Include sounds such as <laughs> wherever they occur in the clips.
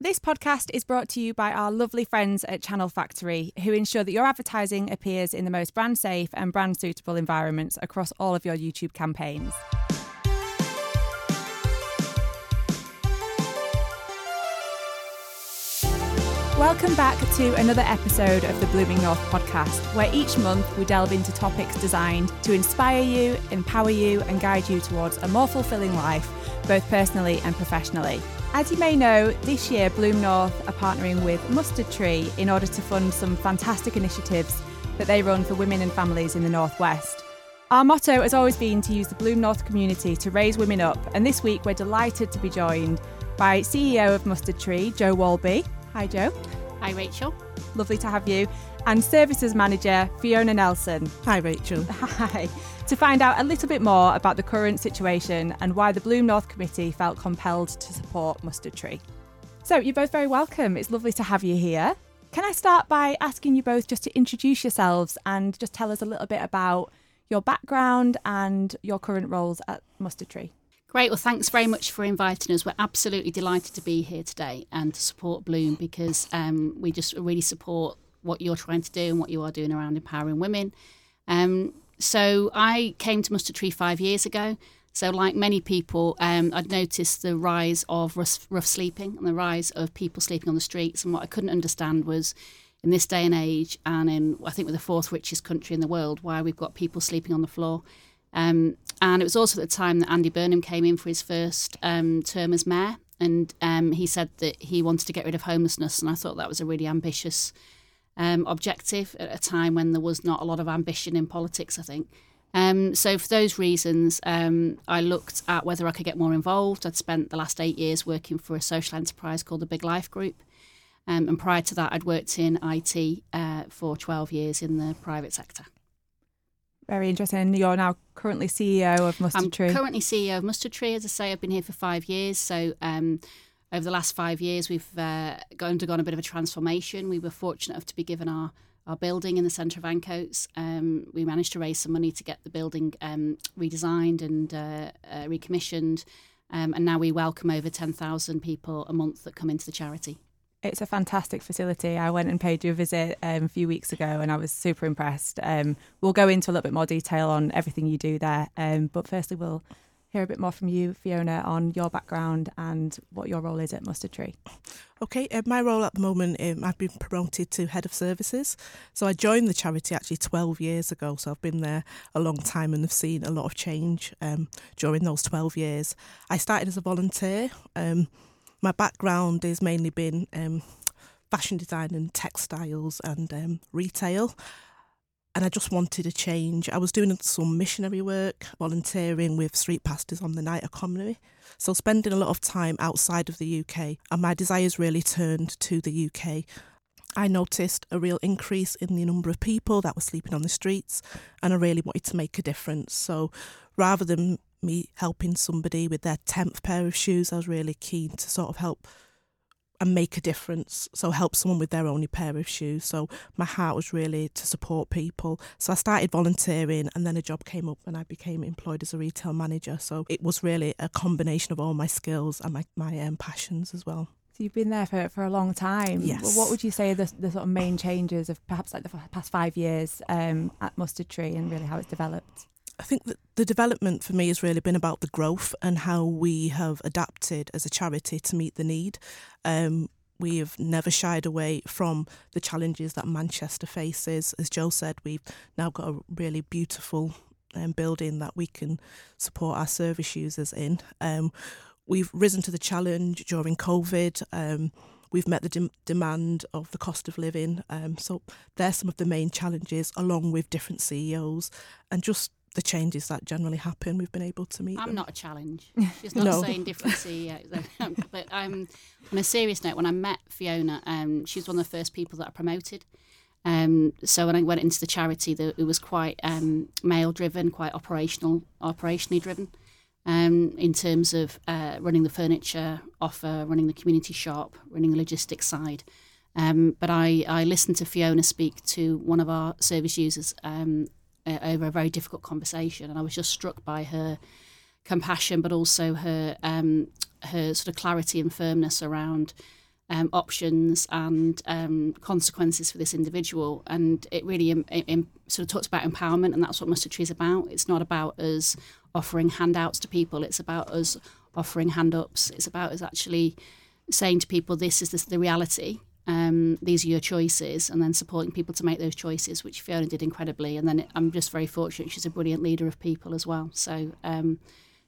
This podcast is brought to you by our lovely friends at Channel Factory, who ensure that your advertising appears in the most brand safe and brand suitable environments across all of your YouTube campaigns. Welcome back to another episode of the Blooming North podcast, where each month we delve into topics designed to inspire you, empower you, and guide you towards a more fulfilling life, both personally and professionally. As you may know, this year Bloom North are partnering with Mustard Tree in order to fund some fantastic initiatives that they run for women and families in the Northwest. Our motto has always been to use the Bloom North community to raise women up, and this week we're delighted to be joined by CEO of Mustard Tree, Jo Wallby. Hi, Joe. Hi, Rachel. Lovely to have you. And Services Manager, Fiona Nelson. Hi, Rachel. <laughs> Hi. To find out a little bit more about the current situation and why the Bloom North Committee felt compelled to support Mustard Tree. So, you're both very welcome. It's lovely to have you here. Can I start by asking you both just to introduce yourselves and just tell us a little bit about your background and your current roles at Mustard Tree? Great. Well, thanks very much for inviting us. We're absolutely delighted to be here today and to support Bloom because um, we just really support what you're trying to do and what you are doing around empowering women. Um, so I came to Mustard Tree five years ago. So, like many people, um, I'd noticed the rise of rough, rough sleeping and the rise of people sleeping on the streets. And what I couldn't understand was in this day and age, and in I think we're the fourth richest country in the world, why we've got people sleeping on the floor. Um, and it was also at the time that Andy Burnham came in for his first um, term as mayor. And um, he said that he wanted to get rid of homelessness. And I thought that was a really ambitious um, objective at a time when there was not a lot of ambition in politics, I think. Um, so, for those reasons, um, I looked at whether I could get more involved. I'd spent the last eight years working for a social enterprise called the Big Life Group. and prior to that, I'd worked in IT uh, for 12 years in the private sector. Very interesting. You're now currently CEO of Mustard I'm Tree. currently CEO of Mustard Tree. As I say, I've been here for five years. So um, over the last five years, we've uh, undergone a bit of a transformation. We were fortunate enough to be given our our building in the centre of Ancoats. Um, we managed to raise some money to get the building um, redesigned and uh, uh, recommissioned. Um, and now we welcome over 10,000 people a month that come into the charity. It's a fantastic facility. I went and paid you a visit um, a few weeks ago and I was super impressed. Um, we'll go into a little bit more detail on everything you do there. Um, but firstly, we'll hear a bit more from you, Fiona, on your background and what your role is at Mustard Tree. Okay, uh, my role at the moment, um, I've been promoted to head of services. So I joined the charity actually 12 years ago. So I've been there a long time and have seen a lot of change um, during those 12 years. I started as a volunteer. Um, my background has mainly been um, fashion design and textiles and um, retail. And I just wanted a change. I was doing some missionary work, volunteering with street pastors on the night economy. So, spending a lot of time outside of the UK. And my desires really turned to the UK. I noticed a real increase in the number of people that were sleeping on the streets, and I really wanted to make a difference. So, rather than me helping somebody with their 10th pair of shoes, I was really keen to sort of help and make a difference. So help someone with their only pair of shoes. So my heart was really to support people. So I started volunteering and then a job came up and I became employed as a retail manager. So it was really a combination of all my skills and my, my um, passions as well. So you've been there for, for a long time. Yes. What would you say are the, the sort of main changes of perhaps like the past five years um, at Mustard Tree and really how it's developed? I think that the development for me has really been about the growth and how we have adapted as a charity to meet the need. Um, we have never shied away from the challenges that Manchester faces. As Jo said, we've now got a really beautiful um, building that we can support our service users in. Um, we've risen to the challenge during COVID. Um, we've met the de- demand of the cost of living. Um, so there's some of the main challenges, along with different CEOs, and just the changes that generally happen, we've been able to meet. I'm them. not a challenge. She's not <laughs> No. saying different CEOs. <laughs> but um, on a serious note, when I met Fiona, um, she was one of the first people that I promoted. Um, so when I went into the charity, the, it was quite um, male driven, quite operational, operationally driven. Um, in terms of uh, running the furniture offer, running the community shop, running the logistics side. Um, but I, I listened to Fiona speak to one of our service users um, over a very difficult conversation, and I was just struck by her compassion, but also her um, her sort of clarity and firmness around um, options and um, consequences for this individual. And it really Im- Im- sort of talks about empowerment, and that's what Mustard Tree is about. It's not about us offering handouts to people, it's about us offering hand ups. It's about us actually saying to people, this is the reality. Um, these are your choices, and then supporting people to make those choices, which Fiona did incredibly. And then I'm just very fortunate; she's a brilliant leader of people as well. So, um,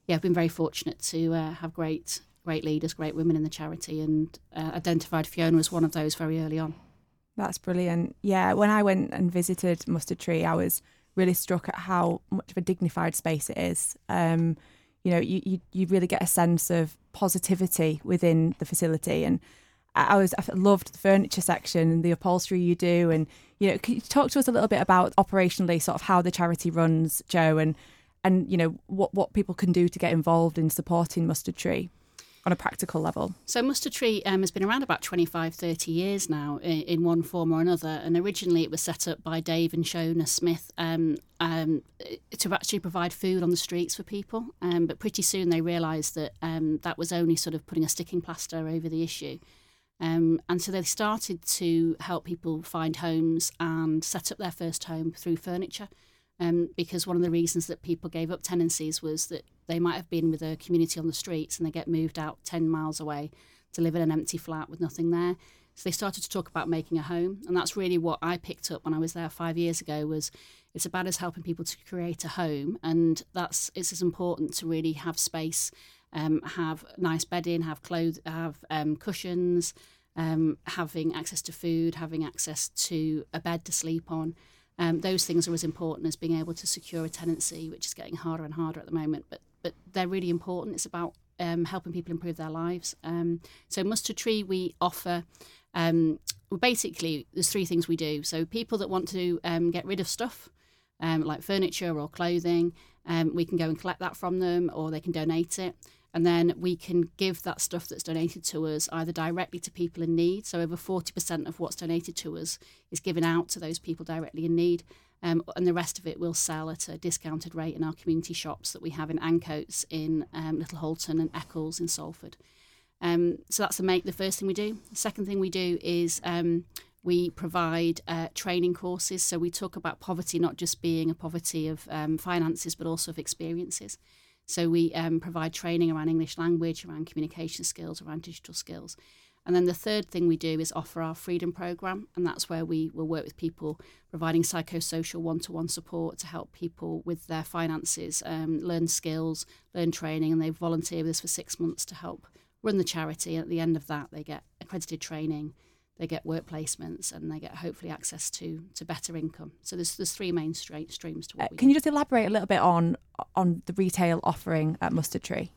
yeah, I've been very fortunate to uh, have great great leaders, great women in the charity, and uh, identified Fiona as one of those very early on. That's brilliant. Yeah, when I went and visited Mustard Tree, I was really struck at how much of a dignified space it is. Um, you know, you, you, you really get a sense of positivity within the facility. And I was I loved the furniture section and the upholstery you do. And you know, you talk to us a little bit about operationally, sort of how the charity runs, Jo, and and you know what what people can do to get involved in supporting Mustard Tree? on a practical level? So Mustard Tree um, has been around about 25, 30 years now in, in, one form or another. And originally it was set up by Dave and Shona Smith um, um, to actually provide food on the streets for people. Um, but pretty soon they realised that um, that was only sort of putting a sticking plaster over the issue. Um, and so they started to help people find homes and set up their first home through furniture. Um, because one of the reasons that people gave up tenancies was that they might have been with a community on the streets and they get moved out 10 miles away to live in an empty flat with nothing there. So they started to talk about making a home, and that's really what I picked up when I was there five years ago. Was it's about us helping people to create a home, and that's it's as important to really have space, um, have nice bedding, have clothes, have um, cushions, um, having access to food, having access to a bed to sleep on. Um, those things are as important as being able to secure a tenancy, which is getting harder and harder at the moment. But but they're really important. It's about um, helping people improve their lives. Um, so Mustard Tree, we offer. Um, basically, there's three things we do. So people that want to get rid of stuff, like furniture or clothing, um, we can go and collect that from them, or they can donate it and then we can give that stuff that's donated to us either directly to people in need. So over 40% of what's donated to us is given out to those people directly in need. Um, and the rest of it we'll sell at a discounted rate in our community shops that we have in Ancoats, in um, Little Hulton, and Eccles in Salford. Um, so that's the make the first thing we do. The second thing we do is um, we provide uh, training courses. So we talk about poverty not just being a poverty of um, finances, but also of experiences. So we um, provide training around English language, around communication skills, around digital skills. And then the third thing we do is offer our freedom program, and that's where we will work with people providing psychosocial one to one support to help people with their finances, um, learn skills, learn training, and they volunteer with us for six months to help run the charity. And at the end of that, they get accredited training they get work placements and they get hopefully access to to better income. So there's there's three main straight streams to what. Uh, can you just elaborate a little bit on on the retail offering at Mustard Tree?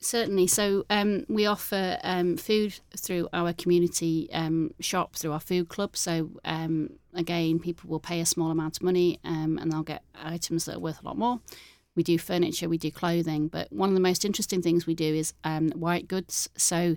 Certainly. So um, we offer um, food through our community um, shop, through our food club. So um, again, people will pay a small amount of money um, and they'll get items that are worth a lot more. We do furniture, we do clothing, but one of the most interesting things we do is um, white goods. So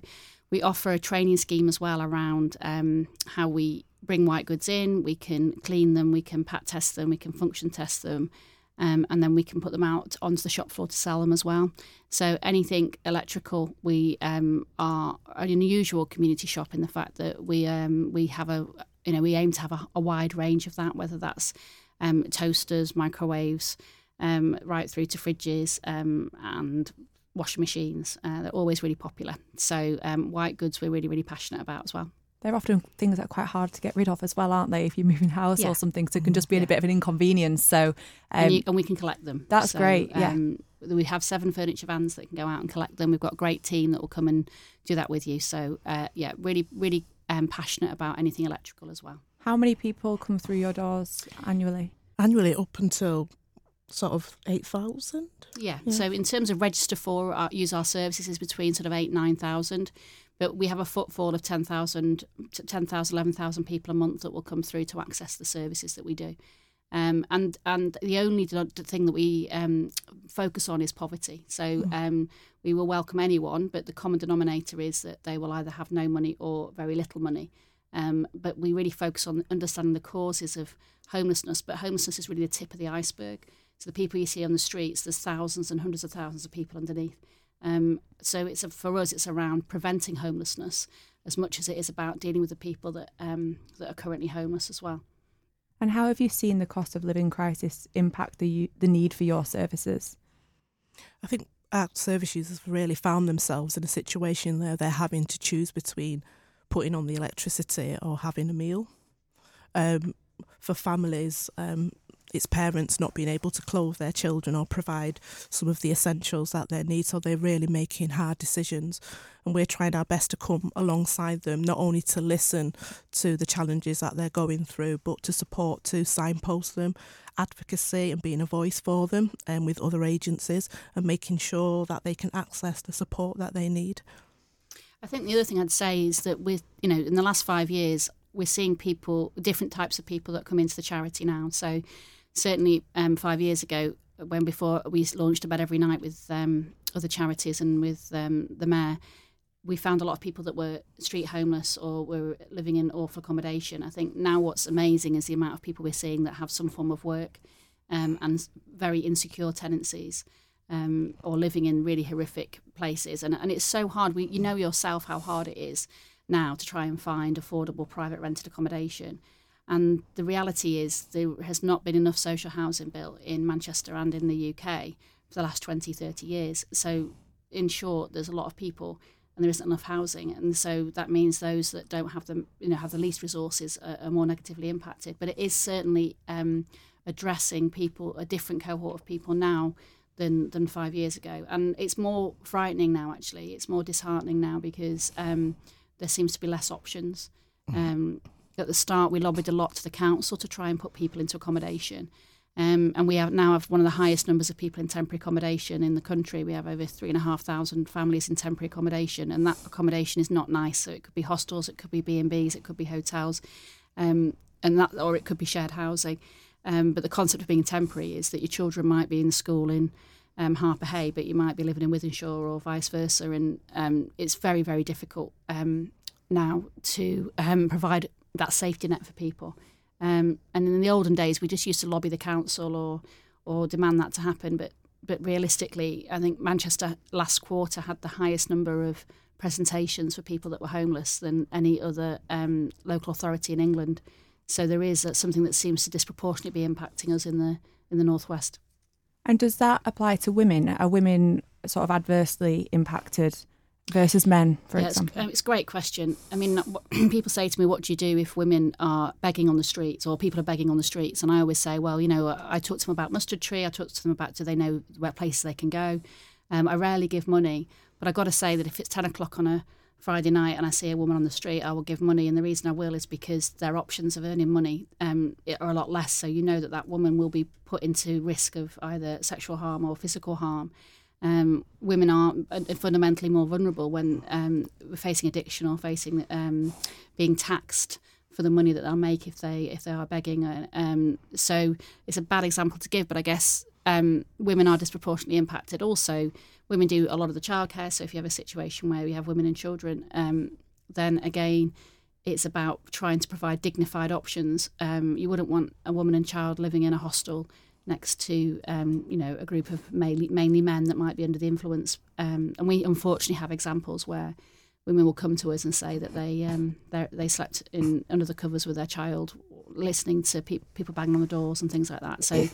we offer a training scheme as well around um, how we bring white goods in. We can clean them, we can PAT test them, we can function test them, um, and then we can put them out onto the shop floor to sell them as well. So anything electrical, we um, are an unusual community shop in the fact that we um, we have a you know we aim to have a, a wide range of that, whether that's um, toasters, microwaves. Um, right through to fridges um, and washing machines. Uh, they're always really popular. So um, white goods we're really, really passionate about as well. They're often things that are quite hard to get rid of as well, aren't they? If you're moving house yeah. or something, so it can just be yeah. a bit of an inconvenience. So, um, and, you, and, we can collect them. That's so, great. Yeah. Um, we have seven furniture vans that can go out and collect them. We've got a great team that will come and do that with you. So, uh, yeah, really, really um, passionate about anything electrical as well. How many people come through your doors annually? Annually, up until sort of 8,000. Yeah. yeah. So in terms of register for our, use our services is between sort of 8 9,000 but we have a footfall of 10,000 10,000 11,000 people a month that will come through to access the services that we do. Um, and and the only thing that we um, focus on is poverty. So mm. um, we will welcome anyone, but the common denominator is that they will either have no money or very little money. Um, but we really focus on understanding the causes of homelessness. But homelessness is really the tip of the iceberg. So the people you see on the streets, there's thousands and hundreds of thousands of people underneath. Um, so it's a, for us, it's around preventing homelessness as much as it is about dealing with the people that um, that are currently homeless as well. And how have you seen the cost of living crisis impact the the need for your services? I think our service users have really found themselves in a situation where they're having to choose between putting on the electricity or having a meal. Um, for families, um, it's parents not being able to clothe their children or provide some of the essentials that they need. So they're really making hard decisions. And we're trying our best to come alongside them, not only to listen to the challenges that they're going through, but to support, to signpost them, advocacy and being a voice for them and um, with other agencies and making sure that they can access the support that they need. I think the other thing I'd say is that with you know in the last five years we're seeing people different types of people that come into the charity now. So certainly um, five years ago, when before we launched a bed every night with um, other charities and with um, the mayor, we found a lot of people that were street homeless or were living in awful accommodation. I think now what's amazing is the amount of people we're seeing that have some form of work um, and very insecure tenancies. Um, or living in really horrific places, and and it's so hard. We, you know yourself how hard it is now to try and find affordable private rented accommodation. And the reality is, there has not been enough social housing built in Manchester and in the UK for the last 20, 30 years. So, in short, there's a lot of people and there isn't enough housing. And so that means those that don't have them, you know, have the least resources are, are more negatively impacted. But it is certainly um, addressing people, a different cohort of people now than than five years ago. And it's more frightening now. Actually, it's more disheartening now because um, there seems to be less options. Mm-hmm. Um, at the start, we lobbied a lot to the council to try and put people into accommodation. Um, and we have now have one of the highest numbers of people in temporary accommodation in the country. We have over three and a half thousand families in temporary accommodation, and that accommodation is not nice. So it could be hostels, it could be B and B's, it could be hotels, um, and that, or it could be shared housing. Um, but the concept of being temporary is that your children might be in school in um, Harpurhey, but you might be living in Wythenshawe or vice versa, and um, it's very very difficult um, now to provide that safety net for people. Um, and in the olden days, we just used to lobby the council or or demand that to happen. But but realistically, I think Manchester last quarter had the highest number of presentations for people that were homeless than any other um, local authority in England. So there is uh, something that seems to disproportionately be impacting us in the in the northwest. And does that apply to women? Are women sort of adversely impacted versus men, for yeah, example? It's, it's, a great question. I mean, <clears throat> <clears throat> people say to me, "What do you do if women are begging on the streets or people are begging on the streets?" And I always say, "Well, you know, I talk to them about Mustard Tree. I talk to them about do they know where places they can go." Um, I rarely give money, but I got to say that if it's ten o'clock on a Friday night and I see a woman on the street, I will give money. And the reason I will is because their options of earning money um, are a lot less. So you know that that woman will be put into risk of either sexual harm or physical harm um, women are fundamentally more vulnerable when um, facing addiction or facing um, being taxed for the money that they'll make if they if they are begging. Uh, um, so it's a bad example to give, but I guess um, women are disproportionately impacted. Also, women do a lot of the childcare. So if you have a situation where you have women and children, um, then again. It's about trying to provide dignified options. you wouldn't want a woman and child living in a hostel next to um, you know a group of mainly, mainly men that might be under the influence. Um, and we unfortunately have examples where women will come to us and say that they um, they slept in under the covers with their child, listening to pe- people banging on the doors and things like that. So.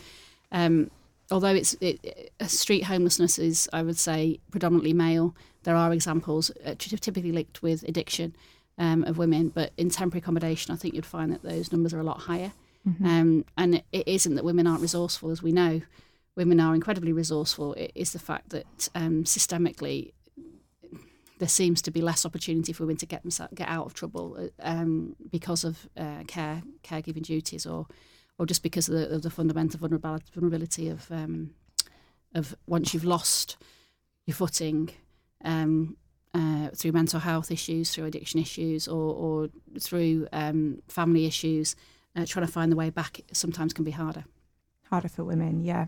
Um, although it's it, street homelessness is, I would say, predominantly male, there are examples uh, typically linked with addiction um, of women. But in temporary accommodation, I think you'd find that those numbers are a lot higher. Mm-hmm. Um, and it isn't that women aren't resourceful, as we know. Women are incredibly resourceful. It is the fact that um, systemically there seems to be less opportunity for women to get themselves, get out of trouble uh, um, because of uh, care caregiving duties or or just because of the, of the fundamental vulnerability of um, of once you've lost your footing um, uh, through mental health issues, through addiction issues, or, or through um, family issues, uh, trying to find the way back sometimes can be harder. Harder for women, yeah.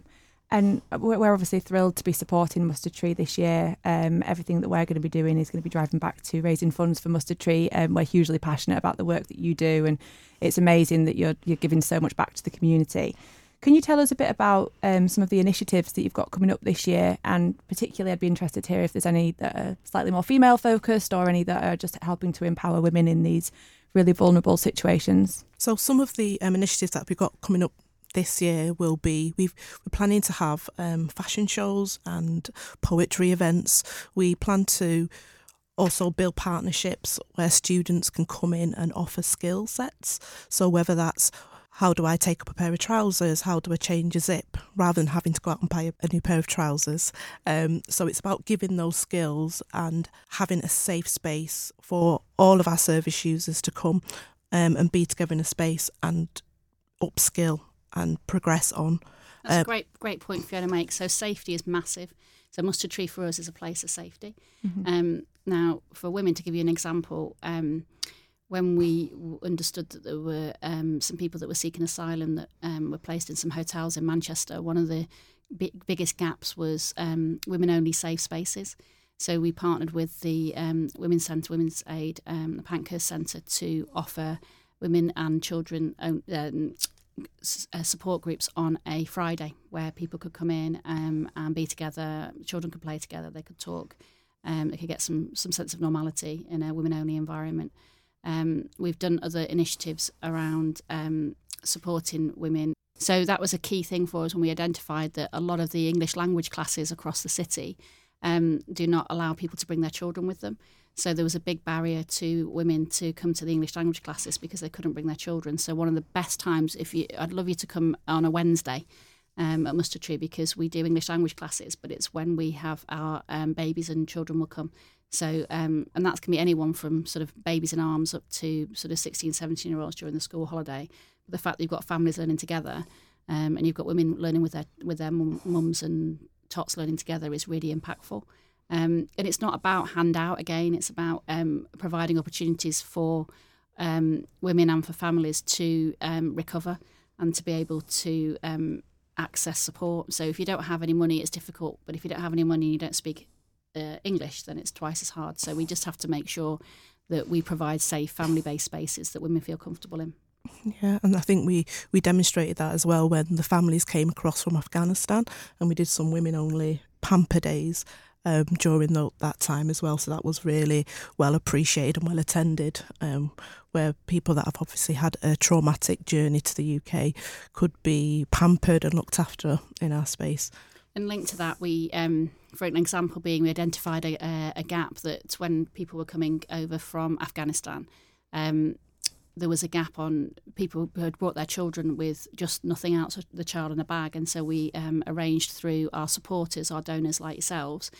And we're obviously thrilled to be supporting Mustard Tree this year. Um, everything that we're going to be doing is going to be driving back to raising funds for Mustard Tree. Um, we're hugely passionate about the work that you do, and it's amazing that you're you're giving so much back to the community. Can you tell us a bit about um, some of the initiatives that you've got coming up this year? And particularly, I'd be interested to hear if there's any that are slightly more female focused or any that are just helping to empower women in these really vulnerable situations. So, some of the um, initiatives that we've got coming up this year will be we've we're planning to have um, fashion shows and poetry events. We plan to also build partnerships where students can come in and offer skill sets. So whether that's how do I take up a pair of trousers? How do I change a zip? Rather than having to go out and buy a, a new pair of trousers. Um, so it's about giving those skills and having a safe space for all of our service users to come um, and be together in a space and upskill and progress on. That's uh, a great, great point Fiona makes. So safety is massive. So Mustard Tree for us is a place of safety. Mm-hmm. Um, now, for women, to give you an example, um, when we understood that there were um, some people that were seeking asylum that um, were placed in some hotels in Manchester, one of the big, biggest gaps was um, women-only safe spaces. So we partnered with the um, Women's Centre, Women's Aid, the Pankhurst Centre to offer women and children uh, support groups on a Friday where people could come in um, and be together. Children could play together. They could talk. Um, they could get some some sense of normality in a women only environment. Um, we've done other initiatives around um, supporting women. So that was a key thing for us when we identified that a lot of the English language classes across the city um, do not allow people to bring their children with them. So there was a big barrier to women to come to the English language classes because they couldn't bring their children. So one of the best times, if you, I'd love you to come on a Wednesday um, at Mustard Tree because we do English language classes, but it's when we have our um, babies and children will come. So, um, and that can be anyone from sort of babies in arms up to sort of 16, 17 year olds during the school holiday. But the fact that you've got families learning together um, and you've got women learning with their with their mums and tots learning together is really impactful. Um, and it's not about handout again, it's about um, providing opportunities for um, women and for families to um, recover and to be able to access support. So if you don't have any money, it's difficult. But if you don't have any money and you don't speak uh, English, then it's twice as hard. So we just have to make sure that we provide safe family based spaces that women feel comfortable in. Yeah, and I think we, we demonstrated that as well when the families came across from Afghanistan and we did some women only pamper days um, during the, that time as well. So that was really well appreciated and well attended, um, where people that have obviously had a traumatic journey to the UK could be pampered and looked after in our space. And linked to that, we, um, for an example, being we identified a, a, gap that when people were coming over from Afghanistan, um, there was a gap on people who had brought their children with just nothing else, the child in a bag. And so we um, arranged through our supporters, our donors like yourselves,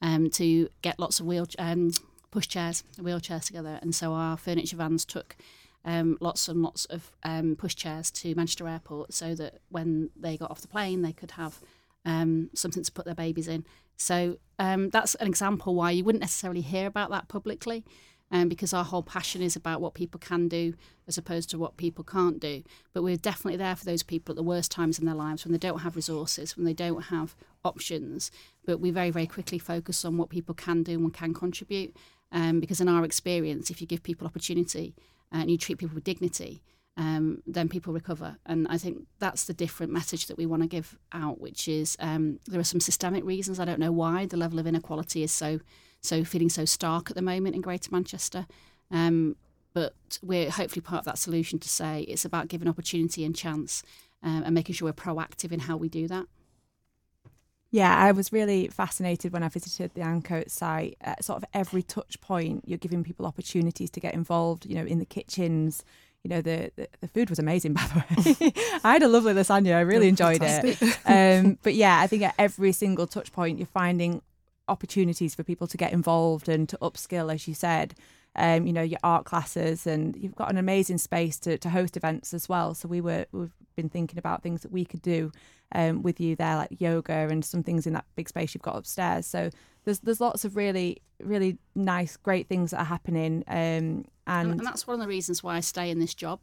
um, to get lots of wheel um, push chairs, wheelchairs together. And so our furniture vans took um, lots and lots of um, push chairs to Manchester Airport so that when they got off the plane, they could have um, something to put their babies in. So that's an example why you wouldn't necessarily hear about that publicly um, because our whole passion is about what people can do as opposed to what people can't do. But we're definitely there for those people at the worst times in their lives when they don't have resources, when they don't have options. But we very, very quickly focus on what people can do and can contribute. Um, because in our experience, if you give people opportunity and you treat people with dignity, um, then people recover. And I think that's the different message that we want to give out, which is um, there are some systemic reasons. I don't know why the level of inequality is so so feeling so stark at the moment in Greater Manchester. Um, but we're hopefully part of that solution to say it's about giving opportunity and chance um, and making sure we're proactive in how we do that. Yeah, I was really fascinated when I visited the Ancoats site. At sort of every touch point, you're giving people opportunities to get involved. You know, in the kitchens. You know, the the, the food was amazing. <laughs> By the way, I had a lovely lasagna. I really oh, enjoyed it. <laughs> Um, but yeah, I think at every single touch point, you're finding opportunities for people to get involved and to upskill, as you said. Um, you know, your art classes, and you've got an amazing space to, to host events as well. So we were we've been thinking about things that we could do um, with you there, like yoga and some things in that big space you've got upstairs. So there's there's lots of really really nice, great things that are happening. Um, and, and, and that's one of the reasons why I stay in this job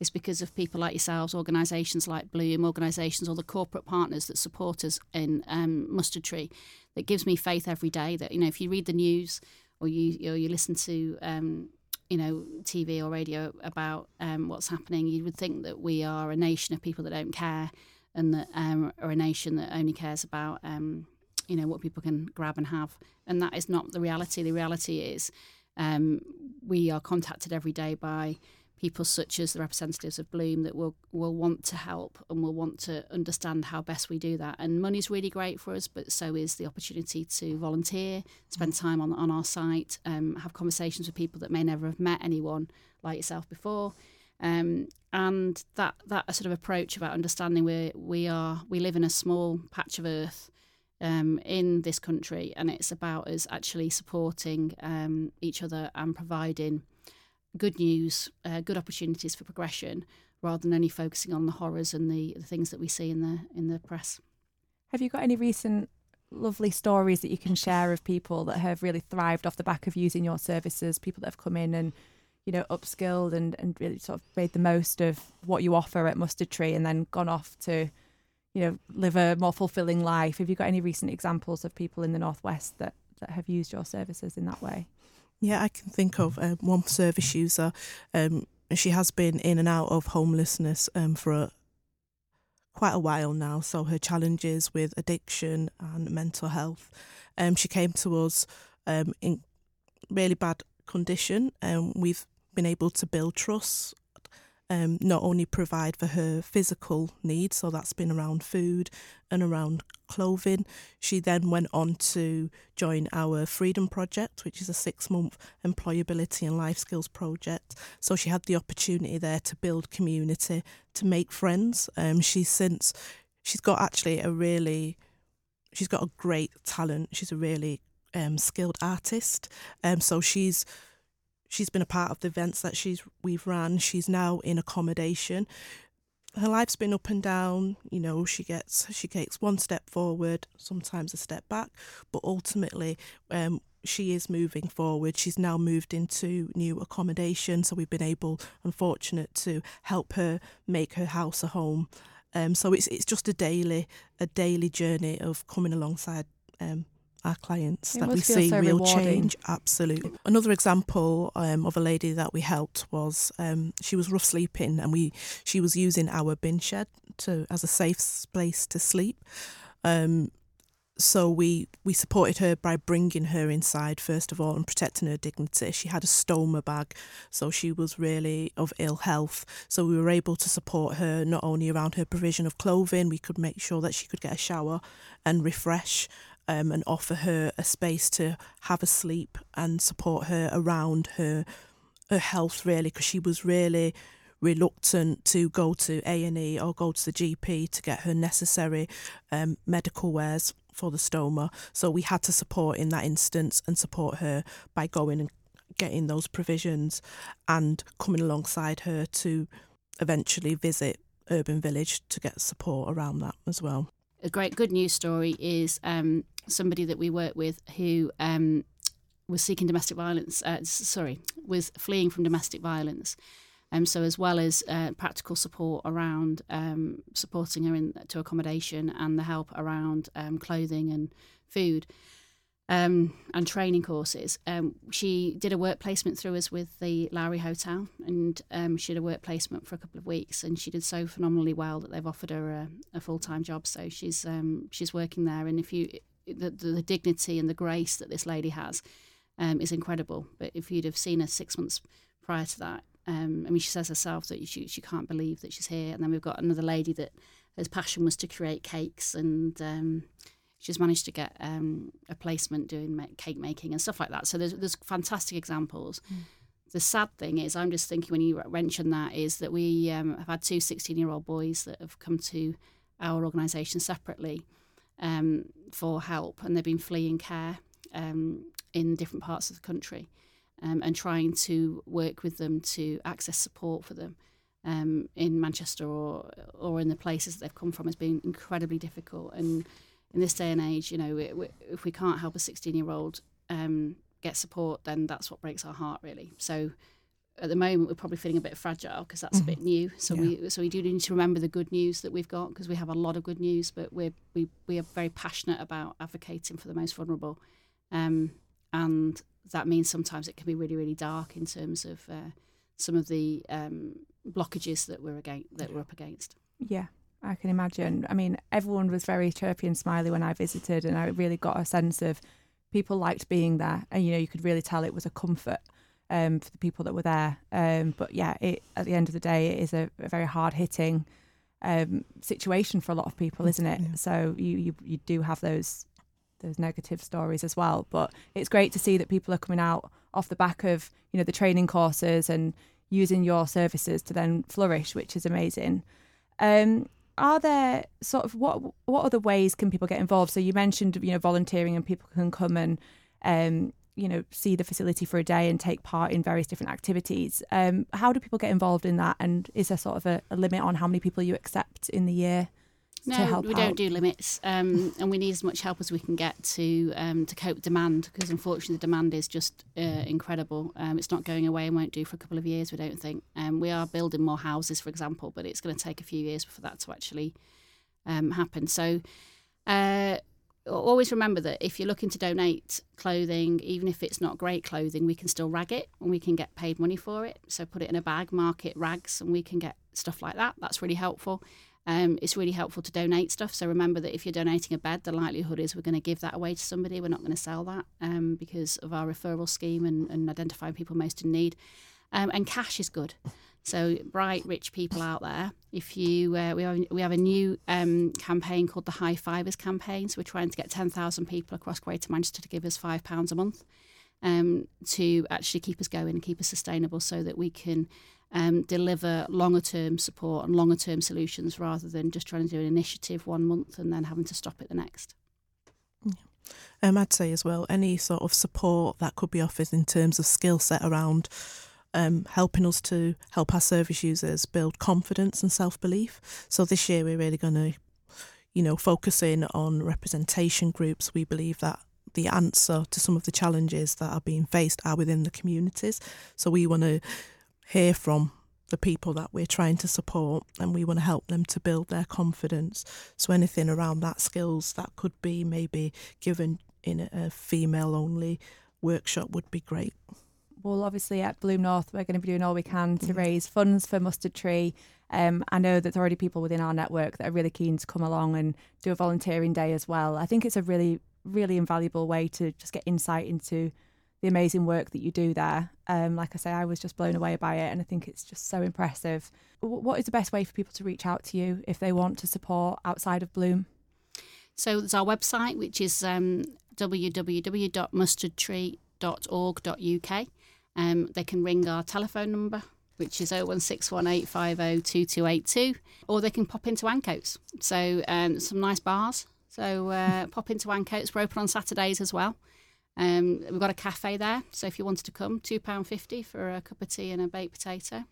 is because of people like yourselves, organisations like Bloom, organisations or the corporate partners that support us in um, Mustard Tree. That gives me faith every day that you know if you read the news or you or you listen to um, you know TV or radio about um, what's happening, you would think that we are a nation of people that don't care and that um, are a nation that only cares about um, you know what people can grab and have, and that is not the reality. The reality is um, we are contacted every day by people such as the representatives of Bloom that will will want to help and will want to understand how best we do that. And money's really great for us, but so is the opportunity to volunteer, spend time on on our site, um, have conversations with people that may never have met anyone like yourself before. Um, and that that sort of approach about understanding we we are we live in a small patch of earth um, in this country, and it's about us actually supporting um, each other and providing good news, uh, good opportunities for progression, rather than only focusing on the horrors and the, the things that we see in the in the press. Have you got any recent lovely stories that you can share of people that have really thrived off the back of using your services? People that have come in and you know upskilled and and really sort of made the most of what you offer at Mustard Tree, and then gone off to you know live a more fulfilling life. Have you got any recent examples of people in the northwest that that have used your services in that way? Yeah, I can think of um, one service user. Um, she has been in and out of homelessness um, for a, quite a while now. So her challenges with addiction and mental health. Um, she came to us um, in really bad condition, and we've been able to build trust um, not only provide for her physical needs, so that's been around food and around clothing. She then went on to join our Freedom Project, which is a six month employability and life skills project. So she had the opportunity there to build community, to make friends. Um, she's since, she's got actually a really, she's got a great talent. She's a really um, skilled artist. Um, so she's she's been a part of the events that she's we've ran. She's now in accommodation. Her life's been up and down. You know, she gets she takes one step forward, sometimes a step back, but ultimately, um, she is moving forward. She's now moved into new accommodation, so we've been able, unfortunate, to help her make her house a home. Um, so it's it's just a daily a daily journey of coming alongside um, our clients It that we see so real rewarding. change. Absolutely. Another example um, of a lady that we helped was um, she was rough sleeping, and we she was using our bin shed to as a safe place to sleep. Um, so we we supported her by bringing her inside first of all and protecting her dignity. She had a stoma bag, so she was really of ill health. So we were able to support her not only around her provision of clothing, we could make sure that she could get a shower and refresh. Um, and offer her a space to have a sleep and support her around her her health really because she was really reluctant to go to A&E or go to the GP to get her necessary um, medical wares for the stoma. So we had to support in that instance and support her by going and getting those provisions and coming alongside her to eventually visit Urban Village to get support around that as well. A great good news story is um, somebody that we work with who um, was seeking domestic violence. Uh, sorry, was fleeing from domestic violence. Um, so as well as uh, practical support around um, supporting her in to accommodation and the help around um, clothing and food um, and training courses, um, she did a work placement through us with the Lowry Hotel, and um, she did a work placement for a couple of weeks, and she did so phenomenally well that they've offered her a, a full time job. So she's um, she's working there, and if you the, the, dignity and the grace that this lady has um, is incredible. But if you'd have seen her six months prior to that, um, I mean, she says herself that she she can't believe that she's here. And then we've got another lady that her passion was to create cakes, and she's managed to get um, a placement doing cake making and stuff like that. So there's there's fantastic examples. The sad thing is, I'm just thinking when you mentioned that is that we um, have had two 16 year old boys that have come to our organisation separately um, for help, and they've been fleeing care um, in different parts of the country, um, and trying to work with them to access support for them um, in Manchester or or in the places that they've come from has been incredibly difficult. And in this day and age, you know, we, we, if we can't help a 16 year old um, get support, then that's what breaks our heart, really. So. At the moment, we're probably feeling a bit fragile because that's a bit new. So we so we do need to remember the good news that we've got because we have a lot of good news, but we're we we are very passionate about advocating for the most vulnerable, um, and that means sometimes it can be really really dark in terms of uh, some of the um, blockages that we're against that we're up against. Yeah. I can imagine. I mean, everyone was very chirpy and smiley when I visited, and I really got a sense of people liked being there, and you know, you could really tell it was a comfort um, for the people that were there. Um, but yeah, it, at the end of the day, it is a, a very hard hitting um, situation for a lot of people, isn't it? Yeah. So you, you you do have those those negative stories as well. But it's great to see that people are coming out off the back of you know the training courses and using your services to then flourish, which is amazing. Um, are there sort of what what other ways can people get involved? So you mentioned you know volunteering and people can come and um, you know see the facility for a day and take part in various different activities. Um, how do people get involved in that? And is there sort of a, a limit on how many people you accept in the year? No, we out? don't do limits, um, <laughs> and we need as much help as we can get to um, to cope with demand because unfortunately the demand is just uh, incredible. Um, it's not going away and won't do for a couple of years. We don't think. Um, we are building more houses, for example, but it's going to take a few years for that to actually um, happen. So. Uh, Always remember that if you're looking to donate clothing, even if it's not great clothing, we can still rag it and we can get paid money for it. So put it in a bag, mark it rags, and we can get stuff like that. That's really helpful. Um, it's really helpful to donate stuff. So remember that if you're donating a bed, the likelihood is we're going to give that away to somebody. We're not going to sell that um, because of our referral scheme and, and identifying people most in need. Um, and cash is good. So bright, rich people out there. If you, uh, we have we have a new um, campaign called the High Fivers campaign. So we're trying to get ten thousand people across Greater Manchester to give us five pounds a month um, to actually keep us going and keep us sustainable, so that we can um, deliver longer term support and longer term solutions rather than just trying to do an initiative one month and then having to stop it the next. Um, I'd say as well, any sort of support that could be offered in terms of skill set around um, helping us to help our service users build confidence and self belief. So this year we're really going to, you know, focus in on representation groups. We believe that the answer to some of the challenges that are being faced are within the communities. So we want to hear from the people that we're trying to support and we want to help them to build their confidence. So anything around that skills that could be maybe given in a, female only workshop would be great. Well, obviously at Bloom North, we're going to be doing all we can to Mhm. raise funds for Mustard Tree. Um, I know that there's already people within our network that are really keen to come along and do a volunteering day as well. I think it's a really, really invaluable way to just get insight into the amazing work that you do there. Um, like I say, I was just blown away by it, and I think it's just so impressive. What is the best way for people to reach out to you if they want to support outside of Bloom? So there's our website, which is um, www.mustardtree.org.uk. Um, they can ring our telephone number, which is 01618502282, or they can pop into Ancoats. So um, some nice bars. So uh, pop into Ancoats. We're open on Saturdays as well. Um, we've got a cafe there, so if you wanted to come, two pound fifty for a cup of tea and a baked potato.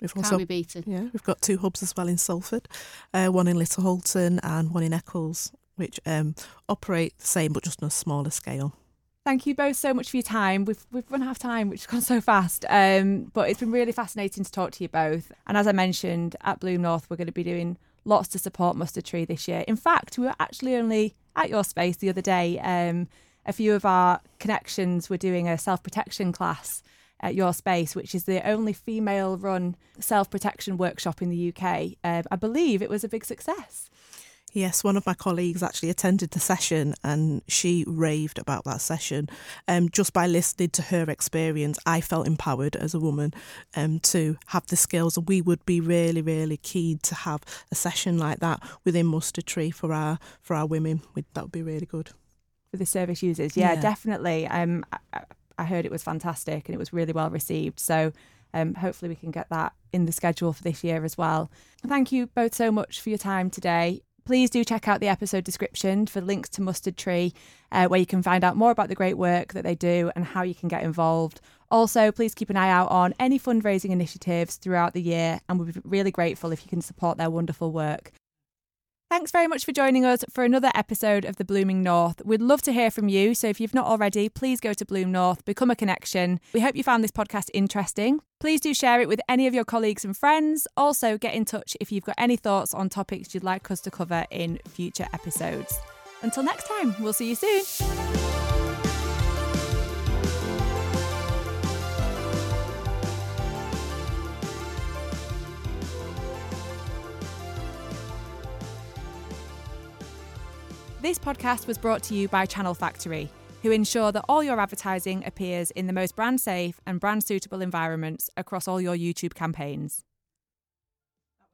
We've Can't also be beaten. yeah, we've got two hubs as well in Salford, uh, one in Little Hulton and one in Eccles, which um, operate the same but just on a smaller scale. Thank you both so much for your time. We've we've run out of time, which has gone so fast. Um, but it's been really fascinating to talk to you both. And as I mentioned, at Bloom North, we're going to be doing lots to support Mustard Tree this year. In fact, we were actually only at your space the other day. Um, a few of our connections were doing a self protection class at your space, which is the only female run self protection workshop in the UK. Um, I believe it was a big success. Yes, one of my colleagues actually attended the session and she raved about that session. Um, just by listening to her experience, I felt empowered as a woman um, to have the skills. And we would be really, really keen to have a session like that within Mustard Tree for our for our women. We'd- That would be really good. For the service users. Yeah, Yeah. definitely. Um, I, I- heard it was fantastic and it was really well received. So um, hopefully we can get that in the schedule for this year as well. Thank you both so much for your time today. Please do check out the episode description for links to Mustard Tree, uh, where you can find out more about the great work that they do and how you can get involved. Also, please keep an eye out on any fundraising initiatives throughout the year, and we'd be really grateful if you can support their wonderful work. Thanks very much for joining us for another episode of The Blooming North. We'd love to hear from you, so if you've not already, please go to Bloom North, become a connection. We hope you found this podcast interesting. Please do share it with any of your colleagues and friends. Also, get in touch if you've got any thoughts on topics you'd like us to cover in future episodes. Until next time, we'll see you soon. This podcast was brought to you by Channel Factory, who ensure that all your advertising appears in the most brand safe and brand suitable environments across all your YouTube campaigns.